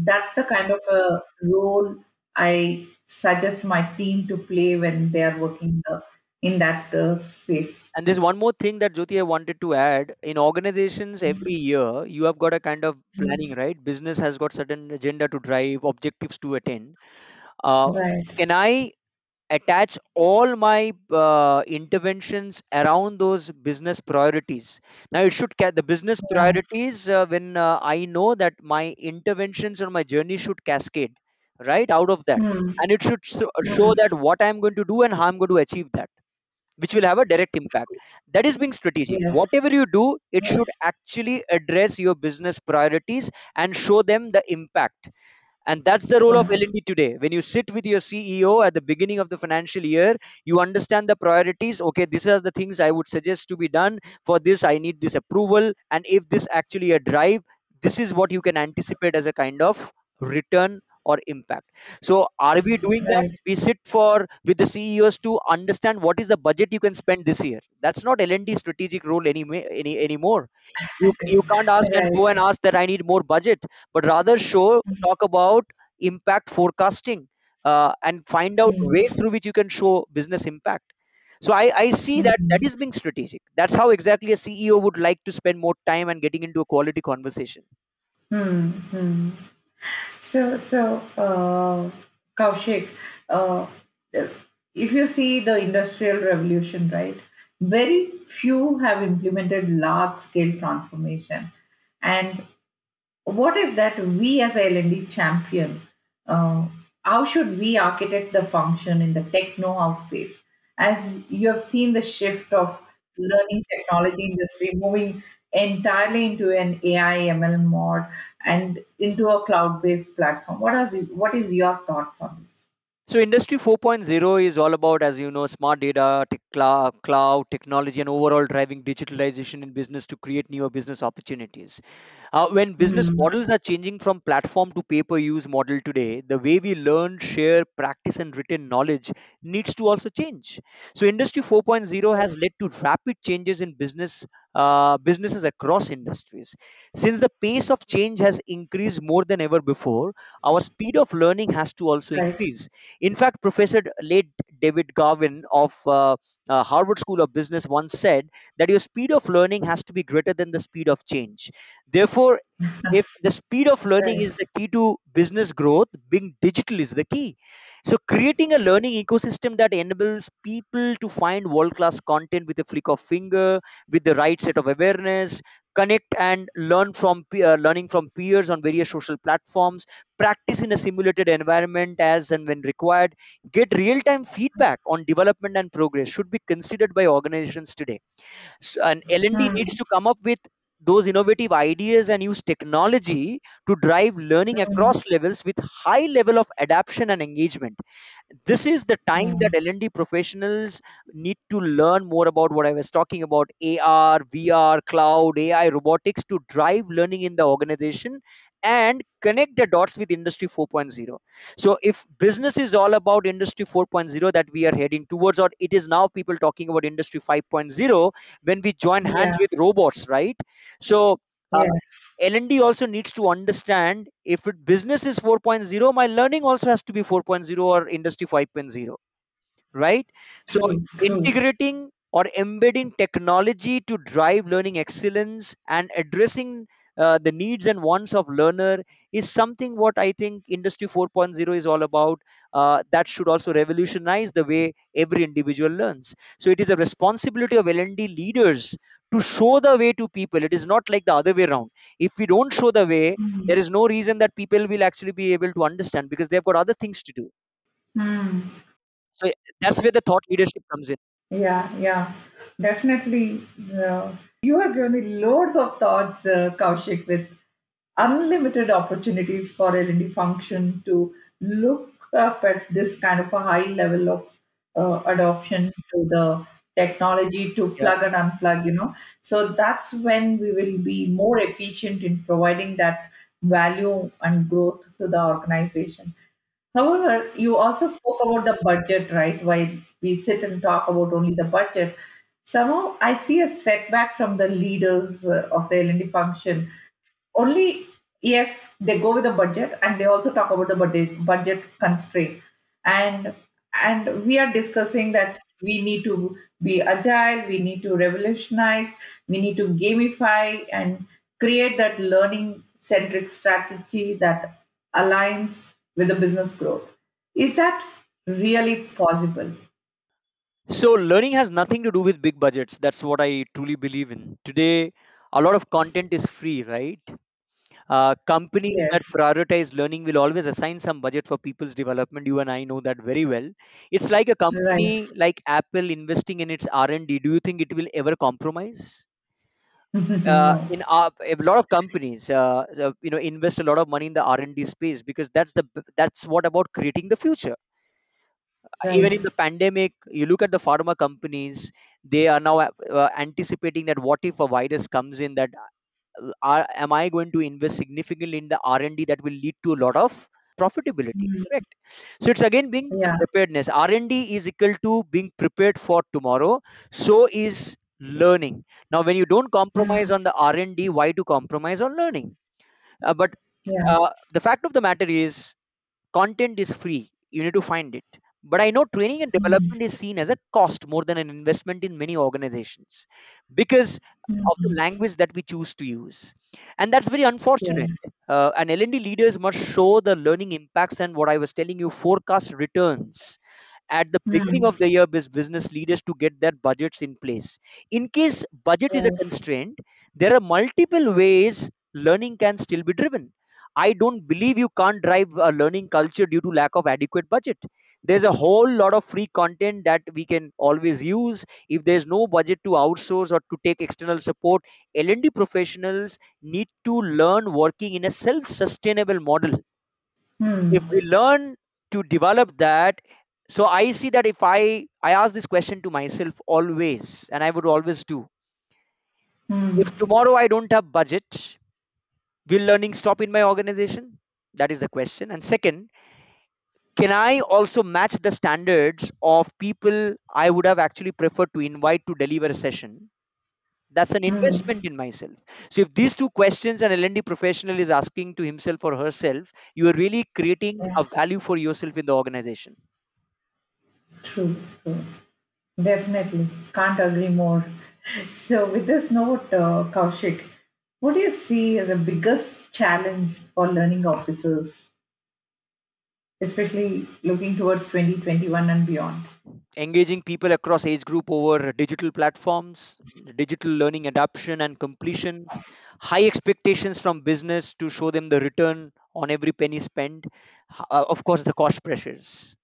that's the kind of a role i suggest my team to play when they are working uh, in that uh, space And there's one more thing that Jyoti I wanted to add. In organizations, every year you have got a kind of planning, right? Business has got certain agenda to drive, objectives to attain. Uh, right can I attach all my uh, interventions around those business priorities? Now it should ca- the business yeah. priorities uh, when uh, I know that my interventions on my journey should cascade right out of that, Hmm. and it should so- show Hmm. that what I'm going to do and how I'm going to achieve that which will have a direct impact that is being strategic yes whatever you do it should actually address your business priorities and show them the impact and that's the role of yeah L&D today. When you sit with your CEO at the beginning of the financial year, you understand the priorities. Okay, these are the things I would suggest to be done. For this, I need this approval. And if this actually a drive, this is what you can anticipate as a kind of return or impact. So are we doing that? right We sit for with the CEOs to understand what is the budget you can spend this year. That's not L&D strategic role any, any anymore. You, you can't ask and right go and ask that I need more budget but rather show talk about impact forecasting uh, and find out ways Hmm. through which you can show business impact so I, I see that that Hmm. is being strategic that's how exactly a ceo would like to spend more time and getting into a quality conversation Hmm. Hmm. So, so uh, Kaushik, uh, if you see the industrial revolution, right, very few have implemented large scale transformation. And what is that we as L&D champion, uh, how should we architect the function in the tech know-how space? As you have seen the shift of learning technology industry moving entirely into an AI ML mod and into a cloud-based platform. What is what is your thoughts on this? So Industry 4.0 is all about, as you know, smart data, cloud, cloud technology, and overall driving digitalization in business to create newer business opportunities. Uh, when business Mm. models are changing from platform to pay-per-use model today, the way we learn, share, practice, and retain knowledge needs to also change. So Industry 4.0 has led to rapid changes in business uh, businesses across industries. Since the pace of change has increased more than ever before, our speed of learning has to also Right. increase in fact, Professor late David Garvin of uh, uh, Harvard School of Business once said that your speed of learning has to be greater than the speed of change. Therefore, if the speed of learning Right. is the key to business growth, being digital is the key. So, creating a learning ecosystem that enables people to find world class content with a flick of finger, with the right set of awareness, connect and learn from pe- uh, learning from peers on various social platforms practice in a simulated environment as and when required, get real time feedback on development and progress should be considered by organizations today. So, and L&D needs to come up with those innovative ideas and use technology to drive learning across levels with high level of adaptation and engagement this is the time that. L&D professionals need to learn more about what I was talking about AR, VR, cloud, AI, robotics to drive learning in the organization and connect the dots with industry 4.0 so if business is all about industry 4.0 that we are heading towards or it is now people talking about industry 5.0 when we join hands Yeah. with robots right so uh, Yes. L&D also needs to understand if it business is 4.0, my learning also has to be 4.0 or industry 5.0 right? So True. True. integrating or embedding technology to drive learning excellence and addressing uh, the needs and wants of learner is something what I think Industry 4.0 is all about. Uh, that should also revolutionize the way every individual learns. So it is a responsibility of L&D leaders to show the way to people. It is not like the other way around. If we don't show the way, Mm. there is no reason that people will actually be able to understand because they've got other things to do. Mm. So that's where the thought leadership comes in. Yeah, yeah, definitely. Uh, you have given me loads of thoughts, uh, Kaushik, with unlimited opportunities for L&D function to look up at this kind of a high level of uh, adoption to the technology to Yeah. plug and unplug, you know. So that's when we will be more efficient in providing that value and growth to the organization. However, you also spoke about the budget, right? While we sit and talk about only the budget, somehow I see a setback from the leaders uh, of the L&D function. Only yes they go with the budget and they also talk about the budget budget constraint. And and we are discussing that we need to be agile we need to revolutionize we need to gamify and create that learning centric strategy that aligns with the business growth. Is that really possible So learning has nothing to do with big budgets. That's what I truly believe in. Today, a lot of content is free, right? Uh, companies yes that prioritize learning will always assign some budget for people's development. You and I know that very well. It's like a right company like Apple investing in its R&D. Do you think it will ever compromise? Uh, no in our, a lot of companies, uh, uh, you know, invest a lot of money in the R&D space because that's the that's what about creating the future even right in the pandemic you look at the pharma companies they are now uh, uh, anticipating that what if a virus comes in that uh, are, am i going to invest significantly in the r&d that will lead to a lot of profitability Mm, correct? So it's again being yeah. preparedness. R&d is equal to being prepared for tomorrow so is learning. Now when you don't compromise Mm, on the r&d why to compromise on learning? Uh, but yeah. uh, the fact of the matter is content is free. You need to find it but i know training and Mm, development is seen as a cost more than an investment in many organizations because of the mm, language that we choose to use. And that's very unfortunate. Uh, and lnd leaders must show the learning impacts and what i was telling you forecast returns at the beginning Mm, of the year with business leaders to get their budgets in place. In case budget is a constraint there are multiple ways learning can still be driven. I don't believe you can't drive a learning culture due to lack of adequate budget there's a whole lot of free content that we can always use. If there's no budget to outsource or to take external support l&d professionals need to learn working in a self-sustainable model. If Hmm. we learn to develop that so i see that if i i ask this question to myself always and i would always do. If Hmm. tomorrow i don't have budget will learning stop in my organization? That is the question. And second can i also match the standards of people i would have actually preferred to invite to deliver a session that's an Hmm. investment in myself so if these two questions an lnd professional is asking to himself or herself you are really creating Yeah. a value for yourself in the organization True. True. Definitely. Can't agree more. So, with this note, uh, Kaushik, what do you see as the biggest challenge for learning officers, especially looking towards 2021 and beyond? engaging people across age group over digital platforms digital learning adoption and completion high expectations from business to show them the return on every penny spent uh, of course the cost pressures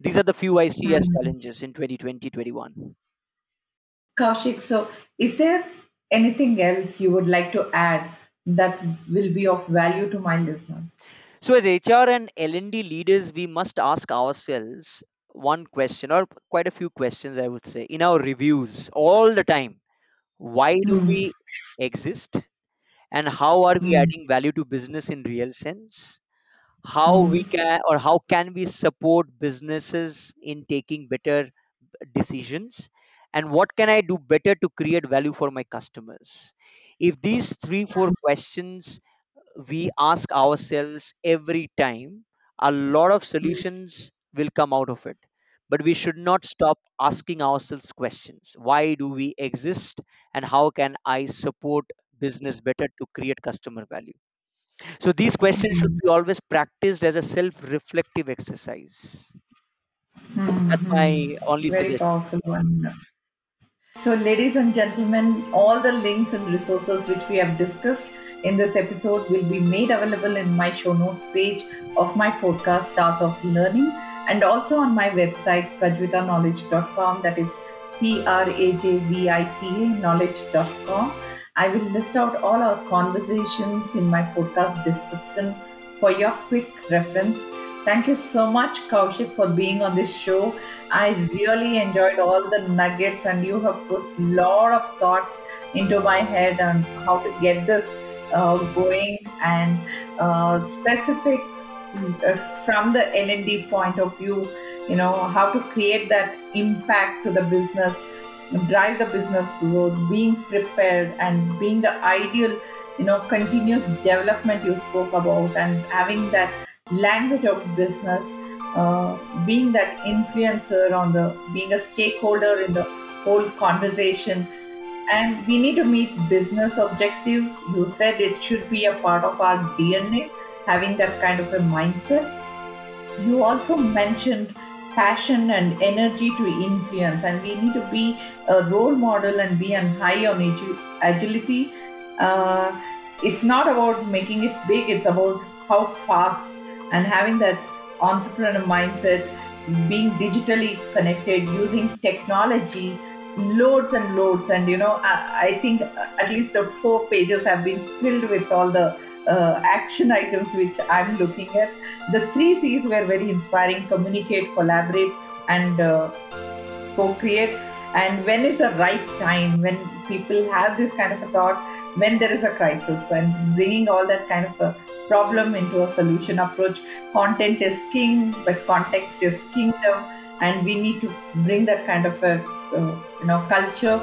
these are the few i see as Hmm. challenges in 2020 21 Kaushik, so is there anything else you would like to add that will be of value to my listeners? So as hr and l&d leaders we must ask ourselves one question or quite a few questions i would say in our reviews all the time why do Hmm. we exist and how are we Hmm. adding value to business in real sense how we Hmm. can or how can we support businesses in taking better decisions and what can i do better to create value for my customers if these three four questions we ask ourselves every time a lot of solutions will come out of it but we should not stop asking ourselves questions why do we exist and how can i support business better to create customer value so these questions should be always practiced as a self-reflective exercise. Hmm. That's my only Very suggestion. powerful one. So, ladies and gentlemen, all the links and resources which we have discussed in this episode will be made available in my show notes page of my podcast, Stars of Learning, and also on my website, prajvitaknowledge.com. That is P R A J V I T A knowledge.com. I will list out all our conversations in my podcast description for your quick reference. Thank you so much, Kaushik, for being on this show. I really enjoyed all the nuggets, and you have put a lot of thoughts into my head on how to get this going and uh, specific uh, from the L&D point of view. You know how to create that impact to the business, drive the business growth, being prepared, and being the ideal. You know, continuous development you spoke about, and having that language of business uh, being that influencer on the being a stakeholder in the whole conversation and we need to meet business objective. You said it should be a part of our dna having that kind of a mindset. You also mentioned passion and energy to influence and we need to be a role model and be on high on agi- agility. Uh, it's not about making it big it's about how fast and having that entrepreneur mindset being digitally connected using technology loads and loads and you know i, I think at least four pages have been filled with all the uh, action items which i'm looking at the three C's were very inspiring communicate, collaborate, and uh, co create. And when is the right time, when people have this kind of a thought, when there is a crisis, and bringing all that kind of a problem into a solution approach. Content is king, but context is kingdom, and we need to bring that kind of a uh, you know culture.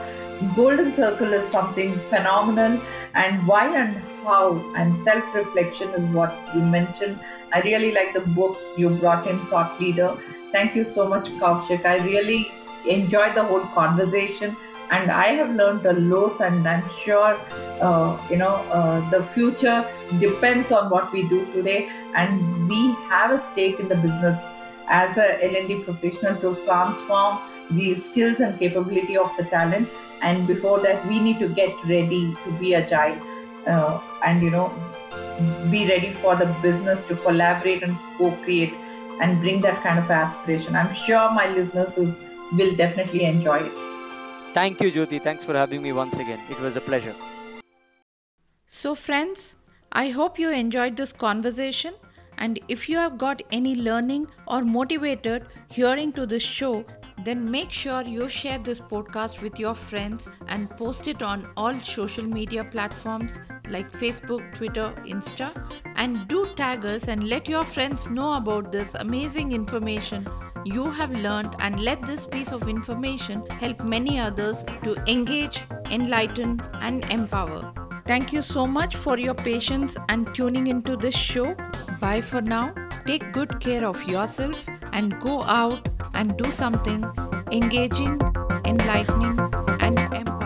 Golden circle is something phenomenal, and why and how and self reflection is what you mentioned I really like the book you brought in, Thought Leader. Thank you so much, Kaushik. I really enjoyed the whole conversation and I have learned a lot and I'm sure, uh, you know, uh, the future depends on what we do today and we have a stake in the business as a L&D professional to transform the skills and capability of the talent and before that we need to get ready to be agile uh, and you know be ready for the business to collaborate and co-create and bring that kind of aspiration i'm sure my listeners is, will definitely enjoy it Thank you, Jyoti. Thanks for having me once again. It was a pleasure. So, friends, I hope you enjoyed this conversation And if you have got any learning or motivated hearing to this show, then make sure you share this podcast with your friends and post it on all social media platforms like Facebook, Twitter, Insta. And do tag us and let your friends know about this amazing information you have learned and let this piece of information help many others to engage, enlighten, and empower. Thank you so much for your patience and tuning into this show. Bye for now. Take good care of yourself and go out and do something engaging, enlightening, and empowering.